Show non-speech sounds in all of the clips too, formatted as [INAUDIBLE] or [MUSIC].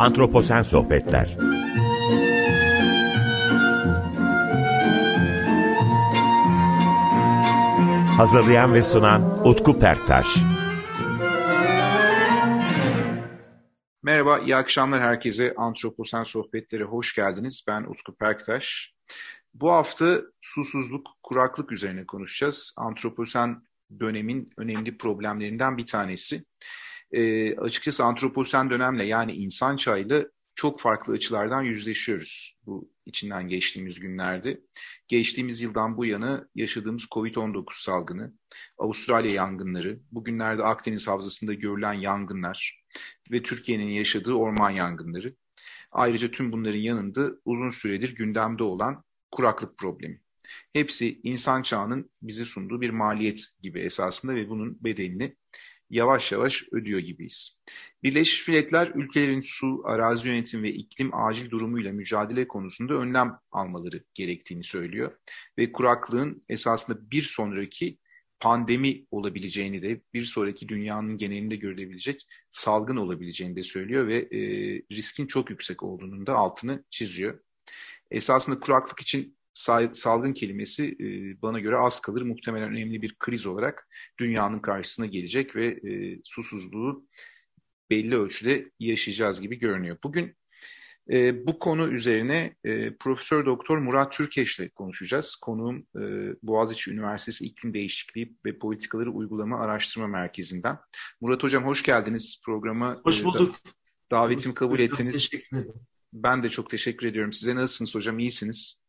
Antroposen Sohbetler Hazırlayan ve sunan Utku Perktaş Merhaba, iyi akşamlar herkese. Antroposen Sohbetleri hoş geldiniz. Ben Utku Perktaş. Bu hafta susuzluk, kuraklık üzerine konuşacağız. Antroposen dönemin önemli problemlerinden bir tanesi. E, açıkçası antroposen dönemle yani insan çağıyla çok farklı açılardan yüzleşiyoruz bu içinden geçtiğimiz günlerde. Geçtiğimiz yıldan bu yana yaşadığımız COVID-19 salgını, Avustralya yangınları, bugünlerde Akdeniz Havzası'nda görülen yangınlar ve Türkiye'nin yaşadığı orman yangınları. Ayrıca tüm bunların yanında uzun süredir gündemde olan kuraklık problemi. Hepsi insan çağının bize sunduğu bir maliyet gibi esasında ve bunun bedelini yavaş yavaş ödüyor gibiyiz. Birleşmiş Milletler ülkelerin su, arazi yönetimi ve iklim acil durumuyla mücadele konusunda önlem almaları gerektiğini söylüyor. Ve kuraklığın esasında bir sonraki pandemi olabileceğini de bir sonraki dünyanın genelinde görülebilecek salgın olabileceğini de söylüyor ve e, riskin çok yüksek olduğunun da altını çiziyor. Esasında kuraklık için salgın kelimesi e, bana göre az kalır. Muhtemelen önemli bir kriz olarak dünyanın karşısına gelecek ve e, susuzluğu belli ölçüde yaşayacağız gibi görünüyor. Bugün e, bu konu üzerine e, Profesör Doktor Murat Türkeş ile konuşacağız. Konuğum e, Boğaziçi Üniversitesi İklim Değişikliği ve Politikaları Uygulama Araştırma Merkezi'nden. Murat Hocam hoş geldiniz programa. Hoş bulduk. davetimi kabul ettiniz. Ben de çok teşekkür ediyorum. Size nasılsınız hocam? İyisiniz?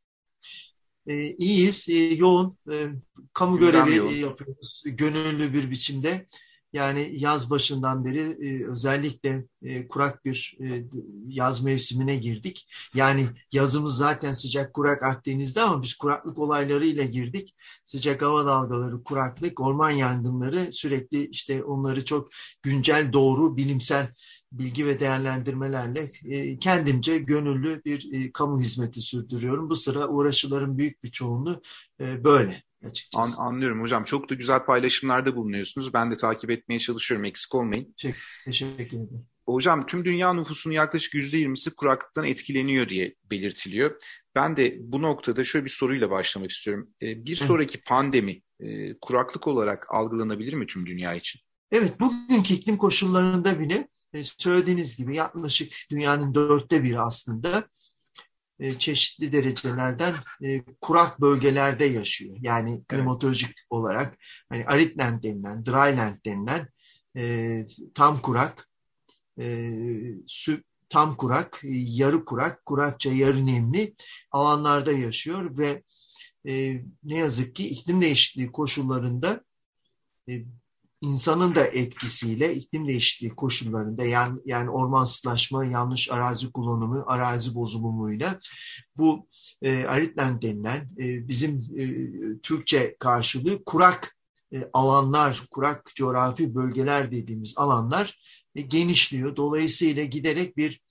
E, iyiyiz, e, yoğun, e, kamu Gündem görevi yoğun. yapıyoruz gönüllü bir biçimde. Yani yaz başından beri e, özellikle e, kurak bir e, yaz mevsimine girdik. Yani yazımız zaten sıcak kurak Akdeniz'de ama biz kuraklık olaylarıyla girdik. Sıcak hava dalgaları, kuraklık, orman yangınları sürekli işte onları çok güncel, doğru, bilimsel bilgi ve değerlendirmelerle e, kendimce gönüllü bir e, kamu hizmeti sürdürüyorum. Bu sıra uğraşıların büyük bir çoğunluğu e, böyle açıkçası. An, anlıyorum hocam. Çok da güzel paylaşımlarda bulunuyorsunuz. Ben de takip etmeye çalışıyorum. Eksik olmayın. Teşekkür ederim. Hocam tüm dünya nüfusunun yaklaşık %20'si kuraklıktan etkileniyor diye belirtiliyor. Ben de bu noktada şöyle bir soruyla başlamak istiyorum. Bir sonraki pandemi kuraklık olarak algılanabilir mi tüm dünya için? Evet, bugünkü iklim koşullarında bile söylediğiniz gibi yaklaşık dünyanın dörtte biri aslında e, çeşitli derecelerden e, kurak bölgelerde yaşıyor. Yani klimatolojik evet. olarak hani aridland denilen, dryland denilen tam kurak, tam kurak, yarı kurak, kurakça yarı nemli alanlarda yaşıyor ve ne yazık ki iklim değişikliği koşullarında insanın da etkisiyle iklim değişikliği koşullarında yani, yani ormansızlaşma, yanlış arazi kullanımı, arazi bozulumuyla bu e, aritlen denilen e, bizim e, Türkçe karşılığı kurak e, alanlar, kurak coğrafi bölgeler dediğimiz alanlar e, genişliyor. Dolayısıyla giderek bir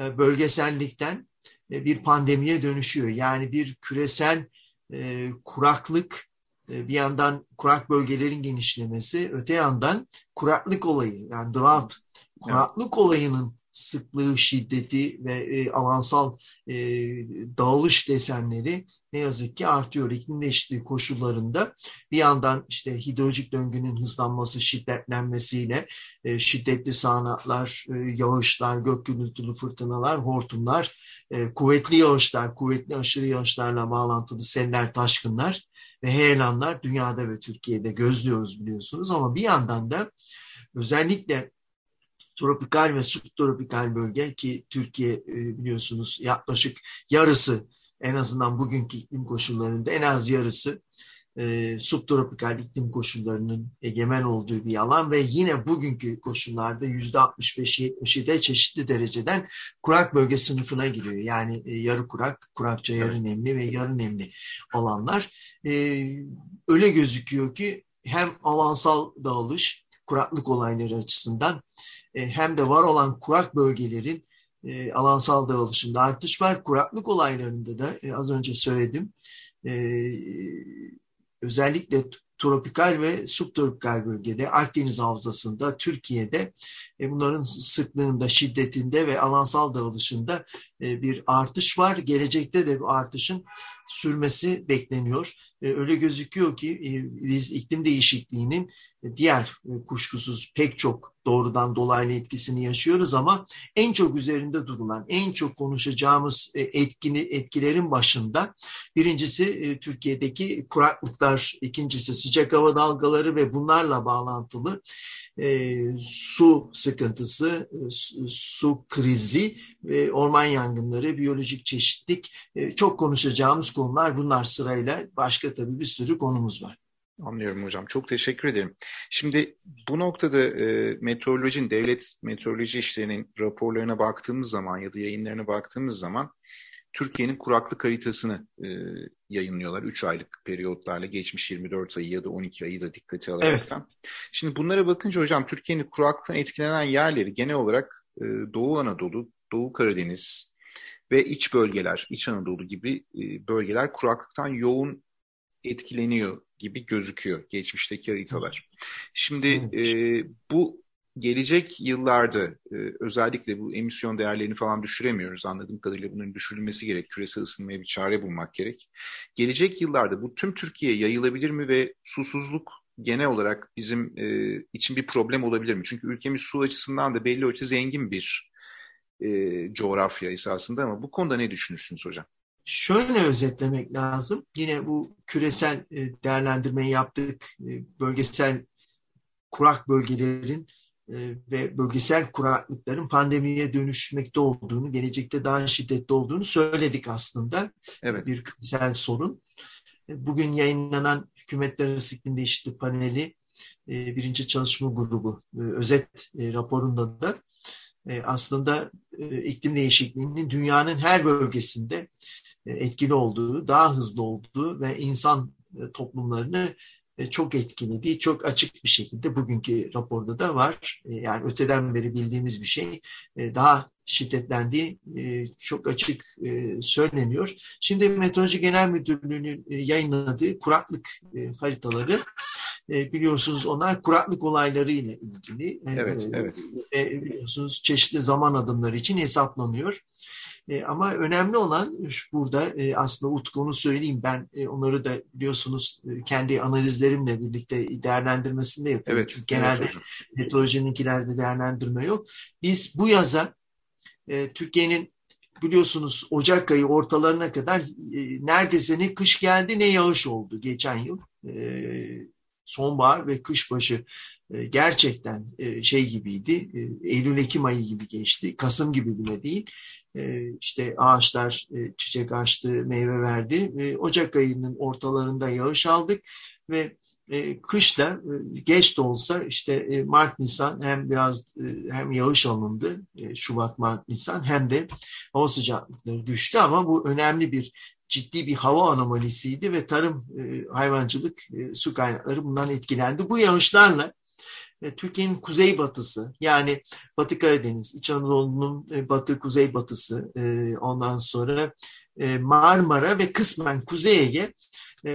e, bölgesellikten e, bir pandemiye dönüşüyor. Yani bir küresel e, kuraklık bir yandan kurak bölgelerin genişlemesi, öte yandan kuraklık olayı yani drought, kuraklık evet. olayının sıklığı, şiddeti ve e, alansal e, dağılış desenleri ne yazık ki artıyor iklim değişikliği koşullarında. Bir yandan işte hidrolojik döngünün hızlanması, şiddetlenmesiyle e, şiddetli sağanaklar, e, yağışlar, gök gürültülü fırtınalar, hortumlar, e, kuvvetli yağışlar, kuvvetli aşırı yağışlarla bağlantılı seller, taşkınlar ve heyelanlar dünyada ve Türkiye'de gözlüyoruz biliyorsunuz. Ama bir yandan da özellikle tropikal ve subtropikal bölge ki Türkiye e, biliyorsunuz yaklaşık yarısı en azından bugünkü iklim koşullarında en az yarısı e, subtropikal iklim koşullarının egemen olduğu bir alan ve yine bugünkü koşullarda yüzde 65-70'i de çeşitli dereceden kurak bölge sınıfına giriyor. Yani e, yarı kurak, kurakça yarı nemli ve yarı nemli alanlar. E, öyle gözüküyor ki hem alansal dağılış, kuraklık olayları açısından e, hem de var olan kurak bölgelerin e, alansal dağılışında artış var. Kuraklık olaylarında da e, az önce söyledim. E, özellikle tropikal ve subtropikal bölgede, Akdeniz Havzası'nda, Türkiye'de e, bunların sıklığında, şiddetinde ve alansal dağılışında bir artış var. Gelecekte de bu artışın sürmesi bekleniyor. E, öyle gözüküyor ki biz iklim değişikliğinin diğer kuşkusuz pek çok doğrudan dolaylı etkisini yaşıyoruz ama en çok üzerinde durulan, en çok konuşacağımız etkini, etkilerin başında birincisi Türkiye'deki kuraklıklar, ikincisi sıcak hava dalgaları ve bunlarla bağlantılı e, su sıkıntısı, e, su krizi, e, orman yangınları, biyolojik çeşitlik e, çok konuşacağımız konular bunlar sırayla. Başka tabii bir sürü konumuz var. Anlıyorum hocam. Çok teşekkür ederim. Şimdi bu noktada e, meteorolojinin, devlet meteoroloji işlerinin raporlarına baktığımız zaman ya da yayınlarına baktığımız zaman Türkiye'nin kuraklık haritasını e, yayınlıyorlar. 3 aylık periyotlarla geçmiş 24 ayı ya da 12 ayı da dikkate alaraktan. Evet. Şimdi bunlara bakınca hocam Türkiye'nin kuraklıktan etkilenen yerleri genel olarak e, Doğu Anadolu, Doğu Karadeniz ve iç bölgeler, İç Anadolu gibi e, bölgeler kuraklıktan yoğun etkileniyor gibi gözüküyor geçmişteki haritalar. Şimdi e, bu gelecek yıllarda e, özellikle bu emisyon değerlerini falan düşüremiyoruz. Anladığım kadarıyla bunun düşürülmesi gerek. Küresel ısınmaya bir çare bulmak gerek. Gelecek yıllarda bu tüm Türkiye'ye yayılabilir mi ve susuzluk genel olarak bizim e, için bir problem olabilir mi? Çünkü ülkemiz su açısından da belli ölçüde zengin bir e, coğrafya esasında ama bu konuda ne düşünürsünüz hocam? Şöyle özetlemek lazım. Yine bu küresel e, değerlendirmeyi yaptık. E, bölgesel kurak bölgelerin ve bölgesel kuraklıkların pandemiye dönüşmekte olduğunu, gelecekte daha şiddetli olduğunu söyledik aslında. Evet. Bir küresel sorun. E, bugün yayınlanan Hükümetler Arası İklim Değişikliği Paneli e, birinci çalışma grubu özet raporunda da aslında iklim değişikliğinin dünyanın her bölgesinde etkili olduğu, daha hızlı olduğu ve insan toplumlarını e, çok etkilediği çok açık bir şekilde bugünkü raporda da var. E, yani öteden beri bildiğimiz bir şey e, daha şiddetlendiği çok açık söyleniyor. Şimdi Meteoroloji Genel Müdürlüğü'nün yayınladığı kuraklık haritaları biliyorsunuz onlar kuraklık olayları ile ilgili. Evet, evet. Biliyorsunuz çeşitli zaman adımları için hesaplanıyor. E, ama önemli olan burada e, aslında Utku'nu söyleyeyim ben e, onları da biliyorsunuz e, kendi analizlerimle birlikte değerlendirmesini de yapıyorum. Evet, Çünkü genelde evet, meteorolojininkilerde değerlendirme yok. Biz bu yaza e, Türkiye'nin biliyorsunuz Ocak ayı ortalarına kadar e, neredeyse ne kış geldi ne yağış oldu geçen yıl. E, sonbahar ve kışbaşı e, gerçekten şey gibiydi. Eylül-Ekim ayı gibi geçti. Kasım gibi bile değil. İşte ağaçlar çiçek açtı, meyve verdi. Ocak ayının ortalarında yağış aldık ve kışta geç de olsa işte Mart Nisan hem biraz hem yağış alındı Şubat Mart Nisan hem de hava sıcaklıkları düştü ama bu önemli bir ciddi bir hava anomalisiydi ve tarım hayvancılık su kaynakları bundan etkilendi. Bu yağışlarla Türkiye'nin kuzeybatısı yani Batı Karadeniz, İç Anadolu'nun e, batı kuzeybatısı e, ondan sonra e, Marmara ve kısmen Kuzey Ege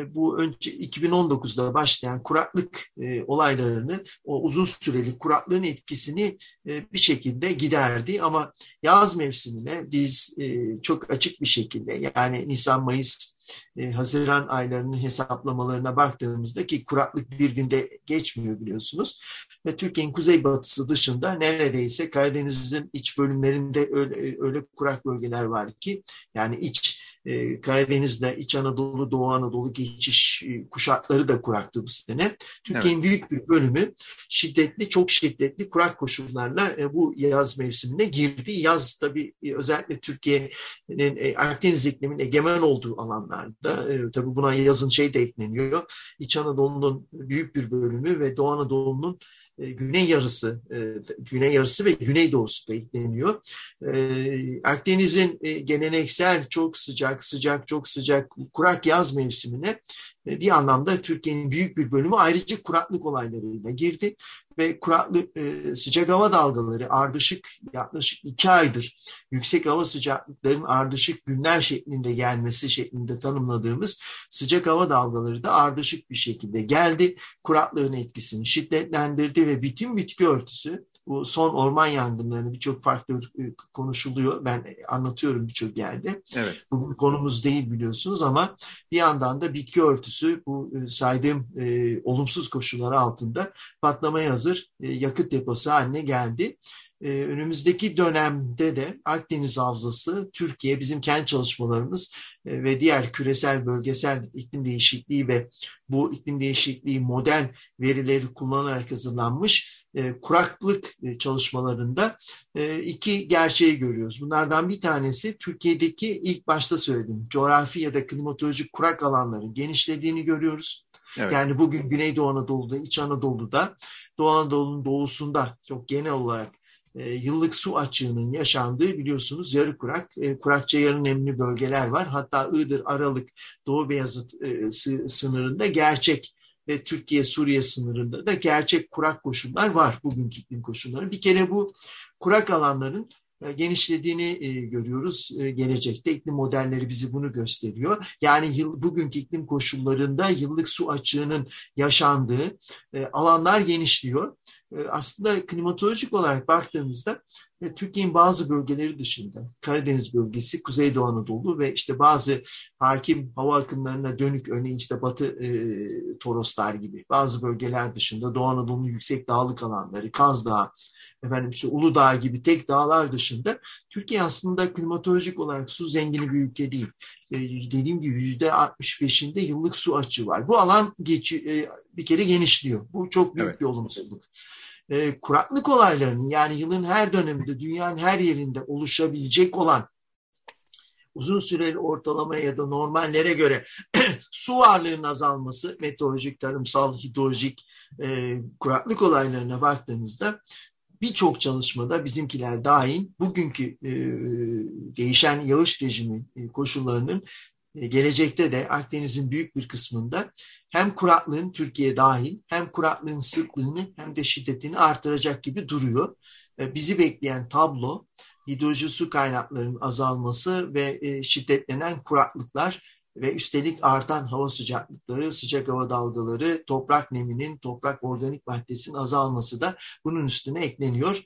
bu önce 2019'da başlayan kuraklık olaylarını, o uzun süreli kuraklığın etkisini bir şekilde giderdi. Ama yaz mevsimine biz çok açık bir şekilde yani Nisan, Mayıs e, Haziran aylarının hesaplamalarına baktığımızda ki kuraklık bir günde geçmiyor biliyorsunuz. Ve Türkiye'nin kuzeybatısı dışında neredeyse Karadeniz'in iç bölümlerinde öyle, öyle kurak bölgeler var ki yani iç e, Karadeniz'de İç Anadolu, Doğu Anadolu geçiş e, kuşakları da kuraktı bu sene. Türkiye'nin evet. büyük bir bölümü şiddetli, çok şiddetli kurak koşullarla e, bu yaz mevsimine girdi. Yaz tabii e, özellikle Türkiye'nin e, Akdeniz iklimin egemen olduğu alanlarda e, tabii buna yazın şey de ekleniyor. İç Anadolu'nun büyük bir bölümü ve Doğu Anadolu'nun e, güney yarısı, e, güney yarısı ve güneydoğusu da ekleniyor. E, Akdeniz'in geleneksel çok sıcak, sıcak, çok sıcak, kurak yaz mevsimine bir anlamda Türkiye'nin büyük bir bölümü ayrıca kuraklık olaylarıyla girdi. Ve kuraklı e, sıcak hava dalgaları ardışık yaklaşık iki aydır yüksek hava sıcaklıkların ardışık günler şeklinde gelmesi şeklinde tanımladığımız sıcak hava dalgaları da ardışık bir şekilde geldi. Kuraklığın etkisini şiddetlendirdi ve bütün bitki örtüsü bu son orman yangınlarını birçok faktör e, konuşuluyor. Ben anlatıyorum birçok yerde. Evet. Bu konumuz değil biliyorsunuz ama bir yandan da bitki örtüsü bu e, saydığım e, olumsuz koşullar altında patlamaya hazır e, yakıt deposu haline geldi. Ee, önümüzdeki dönemde de Akdeniz Havzası, Türkiye, bizim kendi çalışmalarımız e, ve diğer küresel bölgesel iklim değişikliği ve bu iklim değişikliği model verileri kullanarak hazırlanmış e, kuraklık e, çalışmalarında iki gerçeği görüyoruz. Bunlardan bir tanesi Türkiye'deki ilk başta söylediğim coğrafi ya da klimatolojik kurak alanların genişlediğini görüyoruz. Evet. Yani bugün Güneydoğu Anadolu'da, İç Anadolu'da, Doğu Anadolu'nun doğusunda çok genel olarak e, yıllık su açığının yaşandığı biliyorsunuz yarı kurak, e, kurakça yarı nemli bölgeler var. Hatta Iğdır, Aralık, Doğu Beyazıt e, sınırında gerçek ve Türkiye-Suriye sınırında da gerçek kurak koşullar var bugünkü iklim koşulları. Bir kere bu kurak alanların genişlediğini görüyoruz gelecekte. iklim modelleri bizi bunu gösteriyor. Yani yıl, bugünkü iklim koşullarında yıllık su açığının yaşandığı alanlar genişliyor. E, aslında klimatolojik olarak baktığımızda e, Türkiye'nin bazı bölgeleri dışında Karadeniz bölgesi, Kuzeydoğu Anadolu ve işte bazı hakim hava akımlarına dönük örneğin işte Batı e, Toroslar gibi bazı bölgeler dışında Doğu Anadolu'nun yüksek dağlık alanları, Kaz Dağı, efendim işte Uludağ gibi tek dağlar dışında Türkiye aslında klimatolojik olarak su zengini bir ülke değil. Ee, dediğim gibi yüzde 65'inde yıllık su açığı var. Bu alan geç, e, bir kere genişliyor. Bu çok büyük evet. bir olumsuzluk e, kuraklık olaylarının yani yılın her döneminde dünyanın her yerinde oluşabilecek olan uzun süreli ortalamaya ya da normallere göre [CLEARS THROAT] su varlığının azalması, meteorolojik, tarımsal, hidrolojik e, kuraklık olaylarına baktığımızda birçok çalışmada bizimkiler dahil bugünkü e, değişen yağış rejimi e, koşullarının e, gelecekte de Akdeniz'in büyük bir kısmında hem kuraklığın Türkiye dahil hem kuraklığın sıklığını hem de şiddetini artıracak gibi duruyor. E, bizi bekleyen tablo hidroloji su kaynaklarının azalması ve e, şiddetlenen kuraklıklar ve üstelik artan hava sıcaklıkları, sıcak hava dalgaları, toprak neminin, toprak organik maddesinin azalması da bunun üstüne ekleniyor.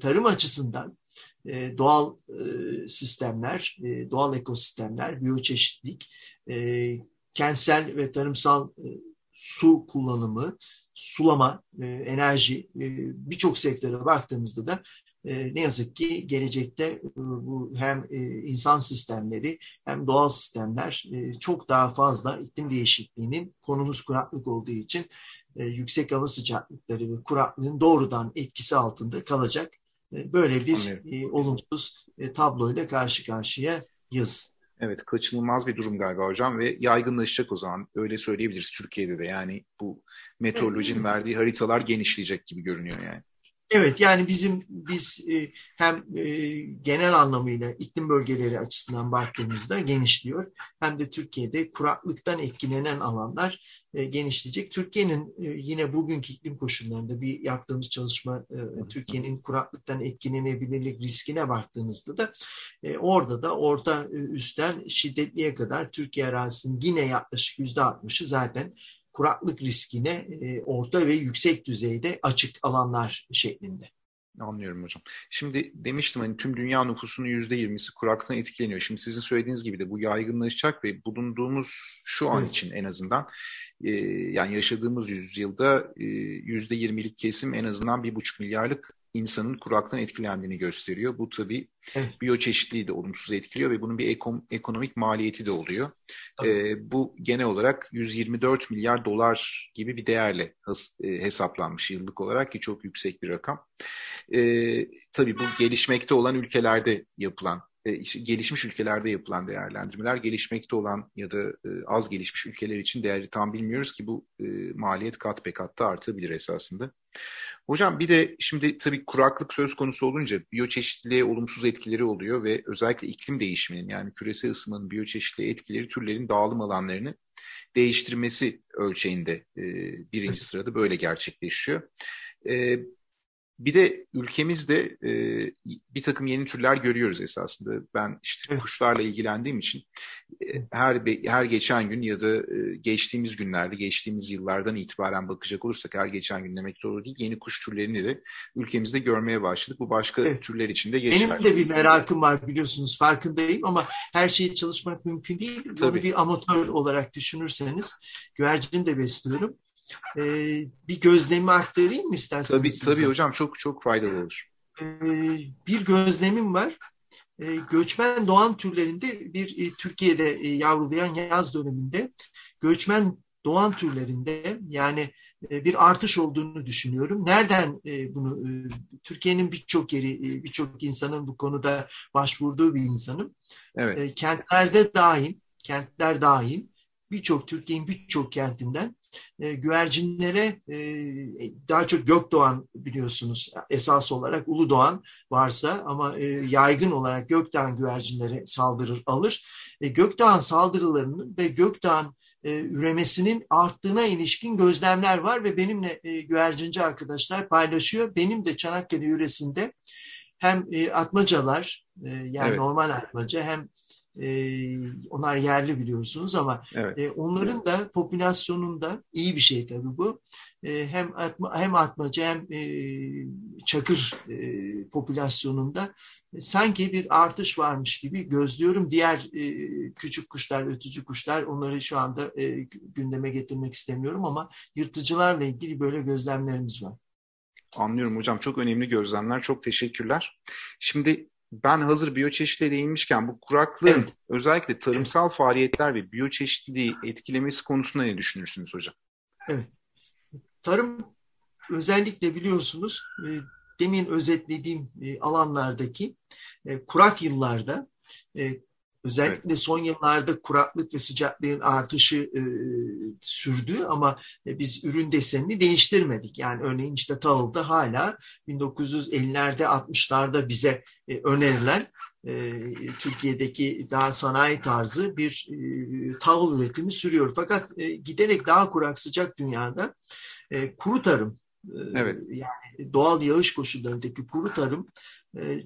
Tarım açısından e, doğal e, sistemler, e, doğal ekosistemler, biyoçeşitlik, kentsel ve tarımsal su kullanımı, sulama, enerji birçok sektöre baktığımızda da ne yazık ki gelecekte bu hem insan sistemleri hem doğal sistemler çok daha fazla iklim değişikliğinin konumuz kuraklık olduğu için yüksek hava sıcaklıkları ve kuraklığın doğrudan etkisi altında kalacak e, böyle bir e, olumsuz e, tabloyla karşı karşıyayız. Evet kaçınılmaz bir durum galiba hocam ve yaygınlaşacak o zaman öyle söyleyebiliriz Türkiye'de de yani bu meteorolojinin verdiği haritalar genişleyecek gibi görünüyor yani. Evet yani bizim biz e, hem e, genel anlamıyla iklim bölgeleri açısından baktığımızda genişliyor hem de Türkiye'de kuraklıktan etkilenen alanlar e, genişleyecek. Türkiye'nin yine bugünkü iklim koşullarında bir yaptığımız çalışma Türkiye'nin kuraklıktan etkilenebilirlik riskine baktığınızda da orada da orta üstten şiddetliye kadar Türkiye arazisinin yine yaklaşık yüzde altmışı zaten kuraklık riskine e, orta ve yüksek düzeyde açık alanlar şeklinde. Anlıyorum hocam. Şimdi demiştim hani tüm dünya nüfusunun yüzde yirmisi kuraklıktan etkileniyor. Şimdi sizin söylediğiniz gibi de bu yaygınlaşacak ve bulunduğumuz şu an için en azından e, yani yaşadığımız yüzyılda e, yüzde yirmilik kesim en azından bir buçuk milyarlık insanın kuraktan etkilendiğini gösteriyor. Bu tabii evet. biyoçeşitliği de olumsuz etkiliyor ve bunun bir ekom, ekonomik maliyeti de oluyor. Ee, bu genel olarak 124 milyar dolar gibi bir değerle has, e, hesaplanmış yıllık olarak ki çok yüksek bir rakam. Ee, tabii bu gelişmekte olan ülkelerde yapılan e, gelişmiş ülkelerde yapılan değerlendirmeler gelişmekte olan ya da e, az gelişmiş ülkeler için değeri tam bilmiyoruz ki bu e, maliyet kat be kat da artabilir esasında. Hocam bir de şimdi tabii kuraklık söz konusu olunca biyoçeşitliliğe olumsuz etkileri oluyor ve özellikle iklim değişiminin yani küresel ısınmanın biyoçeşitliliğe etkileri türlerin dağılım alanlarını değiştirmesi ölçeğinde birinci sırada böyle gerçekleşiyor. E, bir de ülkemizde e, bir takım yeni türler görüyoruz esasında. Ben işte kuşlarla ilgilendiğim için e, her her geçen gün ya da e, geçtiğimiz günlerde, geçtiğimiz yıllardan itibaren bakacak olursak her geçen gün demek doğru değil. Yeni kuş türlerini de ülkemizde görmeye başladık. Bu başka evet. türler için de geçerli. Benim de bir merakım var biliyorsunuz farkındayım ama her şeyi çalışmak mümkün değil. Tabii. Bunu bir amatör olarak düşünürseniz güvercin de besliyorum e, bir gözlemi aktarayım mı isterseniz? Tabii, size? tabii hocam çok çok faydalı olur. E, bir gözlemim var. E, göçmen doğan türlerinde bir e, Türkiye'de e, yavrulayan yaz döneminde göçmen doğan türlerinde yani e, bir artış olduğunu düşünüyorum. Nereden e, bunu e, Türkiye'nin birçok yeri birçok insanın bu konuda başvurduğu bir insanım. Evet. Kentlerde dahil, kentler dahil birçok Türkiye'nin birçok kentinden e, güvercinlere e, daha çok Gökdoğan biliyorsunuz esas olarak Uludoğan varsa ama e, yaygın olarak Gökdoğan güvercinleri saldırır alır. E, Gökdoğan saldırılarının ve Gökdoğan e, üremesinin arttığına ilişkin gözlemler var ve benimle e, güvercinci arkadaşlar paylaşıyor. Benim de Çanakkale yöresinde hem e, atmacalar e, yani evet. normal atmaca hem e, onlar yerli biliyorsunuz ama evet. e, onların da popülasyonunda iyi bir şey tabii bu. E, hem atma, hem atmaca hem e, çakır e, popülasyonunda e, sanki bir artış varmış gibi gözlüyorum. Diğer e, küçük kuşlar, ötücü kuşlar onları şu anda e, gündeme getirmek istemiyorum ama yırtıcılarla ilgili böyle gözlemlerimiz var. Anlıyorum hocam. Çok önemli gözlemler. Çok teşekkürler. Şimdi ben hazır biyoçeşitliğe değinmişken bu kuraklığın evet. özellikle tarımsal faaliyetler ve biyoçeşitliliği etkilemesi konusunda ne düşünürsünüz hocam? Evet. Tarım özellikle biliyorsunuz e, demin özetlediğim e, alanlardaki e, kurak yıllarda Özellikle evet. son yıllarda kuraklık ve sıcaklığın artışı e, sürdü ama e, biz ürün desenini değiştirmedik. Yani örneğin işte tahılda hala 1950'lerde 60'larda bize e, önerilen e, Türkiye'deki daha sanayi tarzı bir e, tahıl üretimi sürüyor. Fakat e, giderek daha kurak sıcak dünyada e, kuru tarım e, Evet. Yani doğal yağış koşullarındaki kuru tarım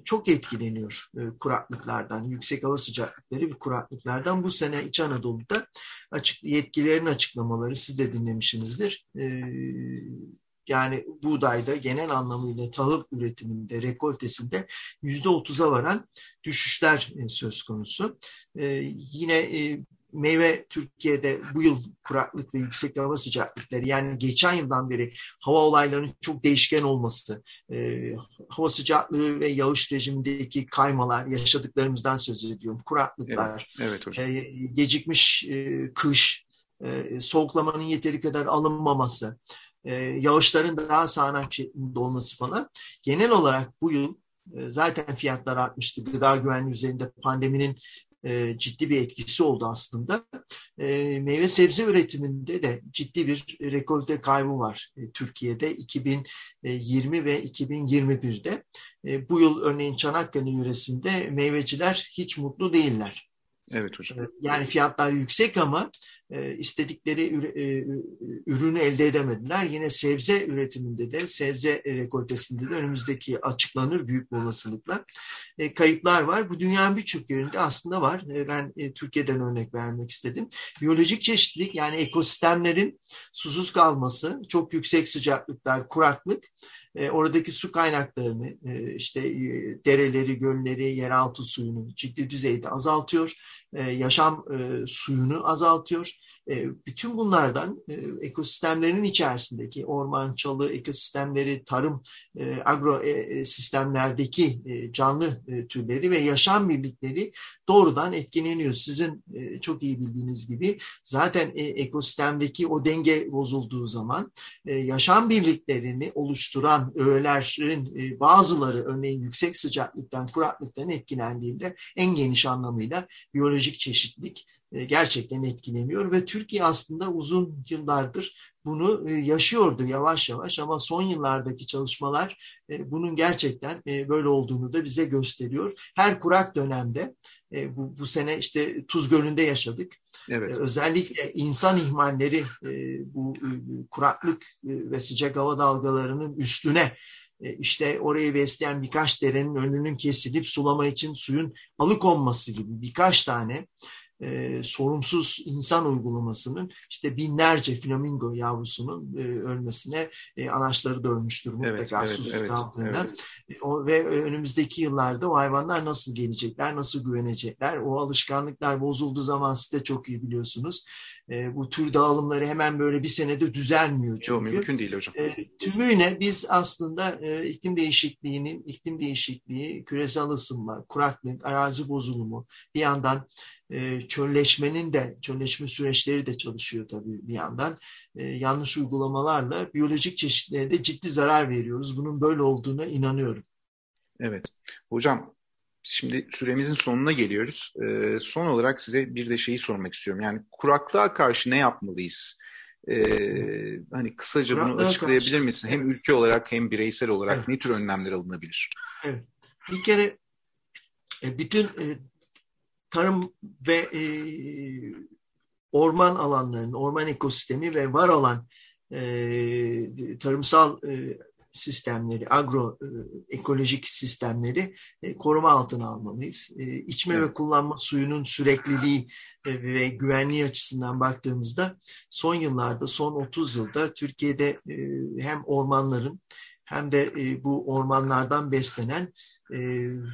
çok etkileniyor e, kuraklıklardan, yüksek hava sıcaklıkları ve kuraklıklardan. Bu sene İç Anadolu'da açık, yetkililerin açıklamaları siz de dinlemişsinizdir. E, yani buğdayda genel anlamıyla tahıl üretiminde, rekoltesinde yüzde otuza varan düşüşler söz konusu. Yine meyve Türkiye'de bu yıl kuraklık ve yüksek hava sıcaklıkları yani geçen yıldan beri hava olaylarının çok değişken olması, e, hava sıcaklığı ve yağış rejimindeki kaymalar yaşadıklarımızdan söz ediyorum. Kuraklıklar, evet, evet hocam. E, gecikmiş e, kış, e, soğuklamanın yeteri kadar alınmaması, e, yağışların daha sağanak şeklinde olması falan. Genel olarak bu yıl e, zaten fiyatlar artmıştı. Gıda güvenliği üzerinde pandeminin e, ciddi bir etkisi oldu aslında. E, meyve sebze üretiminde de ciddi bir rekolte kaybı var e, Türkiye'de 2020 ve 2021'de. E, bu yıl örneğin Çanakkale yöresinde meyveciler hiç mutlu değiller. Evet hocam. Ee, yani fiyatlar yüksek ama e, istedikleri e, ürünü elde edemediler. Yine sebze üretiminde de, sebze rekoltesinde de önümüzdeki açıklanır büyük olasılıkla. E, kayıplar var. Bu dünyanın birçok yerinde aslında var. Ben Türkiye'den örnek vermek istedim. Biyolojik çeşitlilik yani ekosistemlerin susuz kalması, çok yüksek sıcaklıklar, kuraklık oradaki su kaynaklarını işte dereleri, gölleri, yeraltı suyunu ciddi düzeyde azaltıyor e, yaşam e, suyunu azaltıyor. E, bütün bunlardan ekosistemlerin içerisindeki orman, çalı ekosistemleri, tarım, agro sistemlerdeki canlı türleri ve yaşam birlikleri doğrudan etkileniyor. Sizin çok iyi bildiğiniz gibi zaten ekosistemdeki o denge bozulduğu zaman yaşam birliklerini oluşturan öğelerin bazıları örneğin yüksek sıcaklıktan, kuraklıktan etkilendiğinde en geniş anlamıyla biyolojik çeşitlilik e, gerçekten etkileniyor ve Türkiye aslında uzun yıllardır bunu yaşıyordu yavaş yavaş ama son yıllardaki çalışmalar bunun gerçekten böyle olduğunu da bize gösteriyor. Her kurak dönemde bu, bu sene işte Tuz Gölü'nde yaşadık. Evet. Özellikle insan ihmalleri bu kuraklık ve sıcak hava dalgalarının üstüne işte orayı besleyen birkaç derenin önünün kesilip sulama için suyun alıkonması gibi birkaç tane e, sorumsuz insan uygulamasının işte binlerce flamingo yavrusunun e, ölmesine e, anaçları dönmüştür mutlaka evet, susuz evet, kaldığında. Evet. E, o, ve önümüzdeki yıllarda o hayvanlar nasıl gelecekler, nasıl güvenecekler? O alışkanlıklar bozulduğu zaman siz de çok iyi biliyorsunuz. E, bu tür dağılımları hemen böyle bir senede düzelmiyor çünkü. Çok mümkün değil hocam. E, tümüyle biz aslında e, iklim değişikliğinin, iklim değişikliği, küresel ısınma, kuraklık, arazi bozulumu bir yandan e, çölleşmenin de, çölleşme süreçleri de çalışıyor tabii bir yandan. E, yanlış uygulamalarla biyolojik çeşitliliğe de ciddi zarar veriyoruz. Bunun böyle olduğuna inanıyorum. Evet. Hocam Şimdi süremizin sonuna geliyoruz. Ee, son olarak size bir de şeyi sormak istiyorum. Yani kuraklığa karşı ne yapmalıyız? Ee, [LAUGHS] hani kısaca kuraklığa bunu açıklayabilir karşı. misin? Hem ülke olarak hem bireysel olarak evet. ne tür önlemler alınabilir? Evet. Bir kere e, bütün e, tarım ve e, orman alanlarının, orman ekosistemi ve var olan tarımsal sistemleri, agro e, ekolojik sistemleri e, koruma altına almalıyız. E, içme evet. ve kullanma suyunun sürekliliği ve güvenliği açısından baktığımızda son yıllarda, son 30 yılda Türkiye'de hem ormanların hem de bu ormanlardan beslenen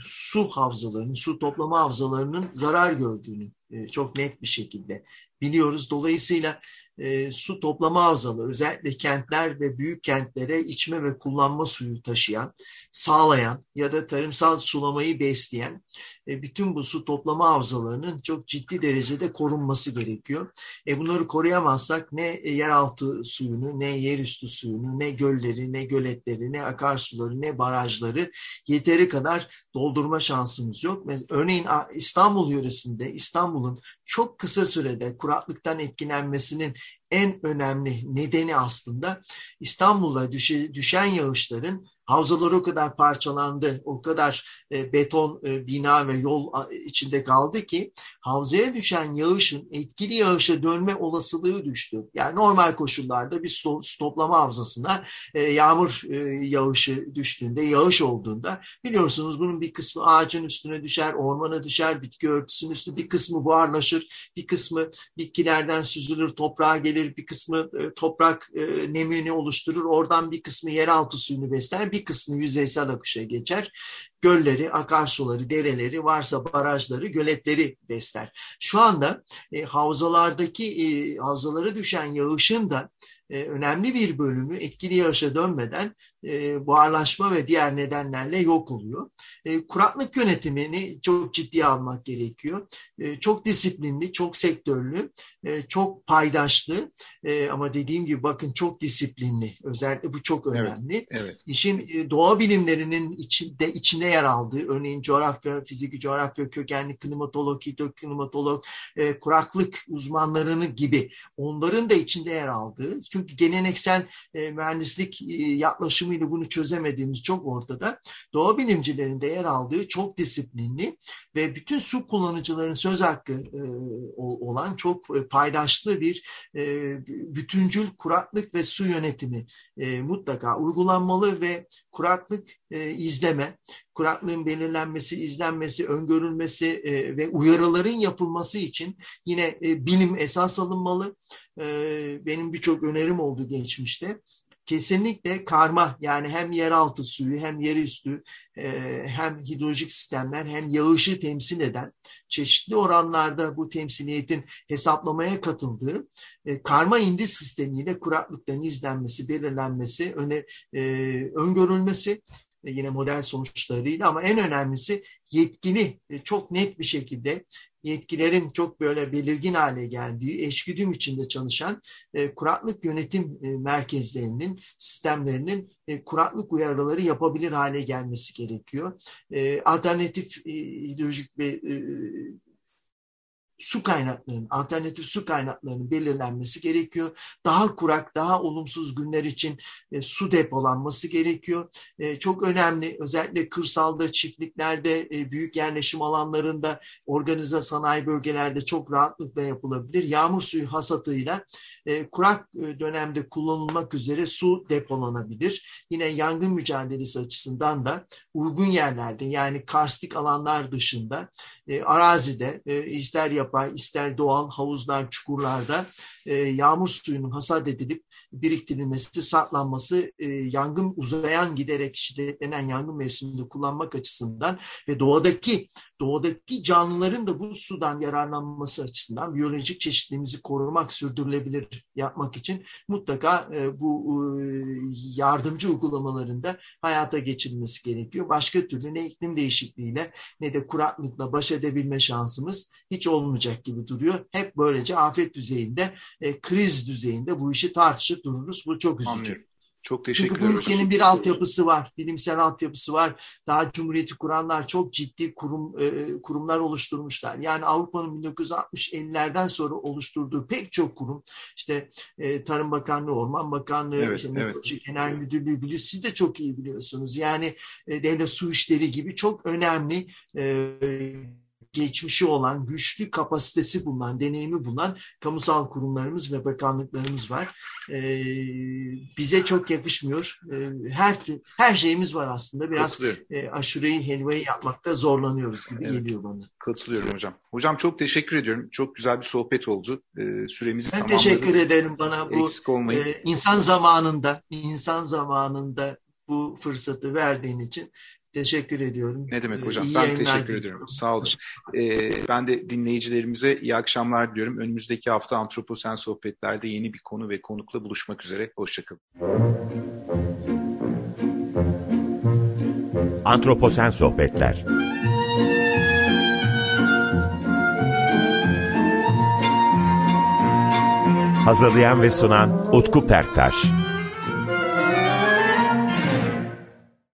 su havzalarının, su toplama havzalarının zarar gördüğünü çok net bir şekilde biliyoruz. Dolayısıyla e, su toplama havzaları özellikle kentler ve büyük kentlere içme ve kullanma suyu taşıyan, sağlayan ya da tarımsal sulamayı besleyen e, bütün bu su toplama havzalarının çok ciddi derecede korunması gerekiyor. E, bunları koruyamazsak ne yeraltı suyunu, ne yerüstü suyunu, ne gölleri, ne göletleri, ne akarsuları, ne barajları yeteri kadar doldurma şansımız yok. Örneğin İstanbul yöresinde İstanbul'un çok kısa sürede kuraklıktan etkilenmesinin en önemli nedeni aslında İstanbul'da düşen yağışların Havzalar o kadar parçalandı, o kadar e, beton e, bina ve yol içinde kaldı ki havzaya düşen yağışın etkili yağışa dönme olasılığı düştü. Yani normal koşullarda bir stoplama havzasına e, yağmur e, yağışı düştüğünde, yağış olduğunda biliyorsunuz bunun bir kısmı ağacın üstüne düşer, ormana düşer, bitki örtüsünün üstüne bir kısmı buharlaşır, bir kısmı bitkilerden süzülür, toprağa gelir, bir kısmı e, toprak e, nemini oluşturur, oradan bir kısmı yeraltı suyunu besler, bir kısmı yüzeysel akışa geçer. Gölleri, akarsuları, dereleri, varsa barajları, göletleri besler. Şu anda e, havzalardaki e, havzalara düşen yağışın da e, önemli bir bölümü etkili yağışa dönmeden e, buharlaşma ve diğer nedenlerle yok oluyor. E, kuraklık yönetimini çok ciddiye almak gerekiyor. E, çok disiplinli, çok sektörlü, e, çok paydaşlı e, ama dediğim gibi bakın çok disiplinli. Özellikle bu çok önemli. Evet, evet. İşin e, doğa bilimlerinin içinde içinde yer aldığı, örneğin coğrafya, fizik coğrafya, kökenli klimatolog, hidroklimatolog, e, kuraklık uzmanlarını gibi onların da içinde yer aldığı. Çünkü geleneksel e, mühendislik e, yaklaşımı tamamıyla bunu çözemediğimiz çok ortada. Doğa bilimcilerinde yer aldığı çok disiplinli ve bütün su kullanıcıların söz hakkı e, olan çok e, paydaşlı bir e, bütüncül kuraklık ve su yönetimi e, mutlaka uygulanmalı ve kuraklık e, izleme, kuraklığın belirlenmesi, izlenmesi, öngörülmesi e, ve uyarıların yapılması için yine e, bilim esas alınmalı. E, benim birçok önerim oldu geçmişte kesinlikle karma yani hem yeraltı suyu hem yerüstü e, hem hidrolojik sistemler hem yağışı temsil eden çeşitli oranlarda bu temsiliyetin hesaplamaya katıldığı e, karma indiz sistemiyle kuraklıkların izlenmesi, belirlenmesi, öne, e, öngörülmesi yine model sonuçlarıyla ama en önemlisi yetkili çok net bir şekilde yetkilerin çok böyle belirgin hale geldiği, eşgüdüm içinde çalışan e, kuraklık yönetim e, merkezlerinin, sistemlerinin e, kuraklık uyarıları yapabilir hale gelmesi gerekiyor. E, alternatif e, hidrolojik ve e, su kaynaklarının, alternatif su kaynaklarının belirlenmesi gerekiyor. Daha kurak, daha olumsuz günler için e, su depolanması gerekiyor. E, çok önemli özellikle kırsalda, çiftliklerde, e, büyük yerleşim alanlarında, organize sanayi bölgelerde çok rahatlıkla yapılabilir. Yağmur suyu hasatıyla e, kurak e, dönemde kullanılmak üzere su depolanabilir. Yine yangın mücadelesi açısından da uygun yerlerde yani karstik alanlar dışında e, arazide e, ister yapay ister doğal havuzlar, çukurlarda e, yağmur suyunun hasat edilip biriktirilmesi, saklanması, e, yangın uzayan giderek şiddetlenen yangın mevsiminde kullanmak açısından ve doğadaki doğadaki canlıların da bu sudan yararlanması açısından biyolojik çeşitliliğimizi korumak, sürdürülebilir yapmak için mutlaka e, bu e, yardımcı uygulamalarında hayata geçirilmesi gerekiyor. Başka türlü ne iklim değişikliğiyle ne de kuraklıkla baş edebilme şansımız hiç olmayacak gibi duruyor. Hep böylece afet düzeyinde, e, kriz düzeyinde bu işi tartışıp dururuz. Bu çok üzücü. Anlıyorum. Çok teşekkür Çünkü bu ülkenin bir altyapısı var, bilimsel altyapısı var. Daha Cumhuriyeti kuranlar çok ciddi kurum e, kurumlar oluşturmuşlar. Yani Avrupa'nın 1960-50'lerden sonra oluşturduğu pek çok kurum, işte e, Tarım Bakanlığı, Orman Bakanlığı, evet, işte, evet. Genel Müdürlüğü biliyor. Siz de çok iyi biliyorsunuz. Yani e, Devlet Su İşleri gibi çok önemli e, geçmişi olan, güçlü kapasitesi bulunan, deneyimi bulunan kamusal kurumlarımız ve bakanlıklarımız var. Ee, bize çok yakışmıyor. Ee, her her şeyimiz var aslında. Biraz e, aşureyi, helvayı yapmakta zorlanıyoruz gibi evet. geliyor bana. Katılıyorum hocam. Hocam çok teşekkür ediyorum. Çok güzel bir sohbet oldu. Ee, süremizi ben tamamladık. teşekkür ederim bana bu e, insan zamanında, insan zamanında bu fırsatı verdiğin için Teşekkür ediyorum. Ne demek hocam? İyi ben teşekkür ediyorum. Sağ olun. Ee, ben de dinleyicilerimize iyi akşamlar diliyorum. Önümüzdeki hafta Antroposen Sohbetler'de yeni bir konu ve konukla buluşmak üzere. Hoşçakalın. Antroposen Sohbetler Hazırlayan ve sunan Utku Perktaş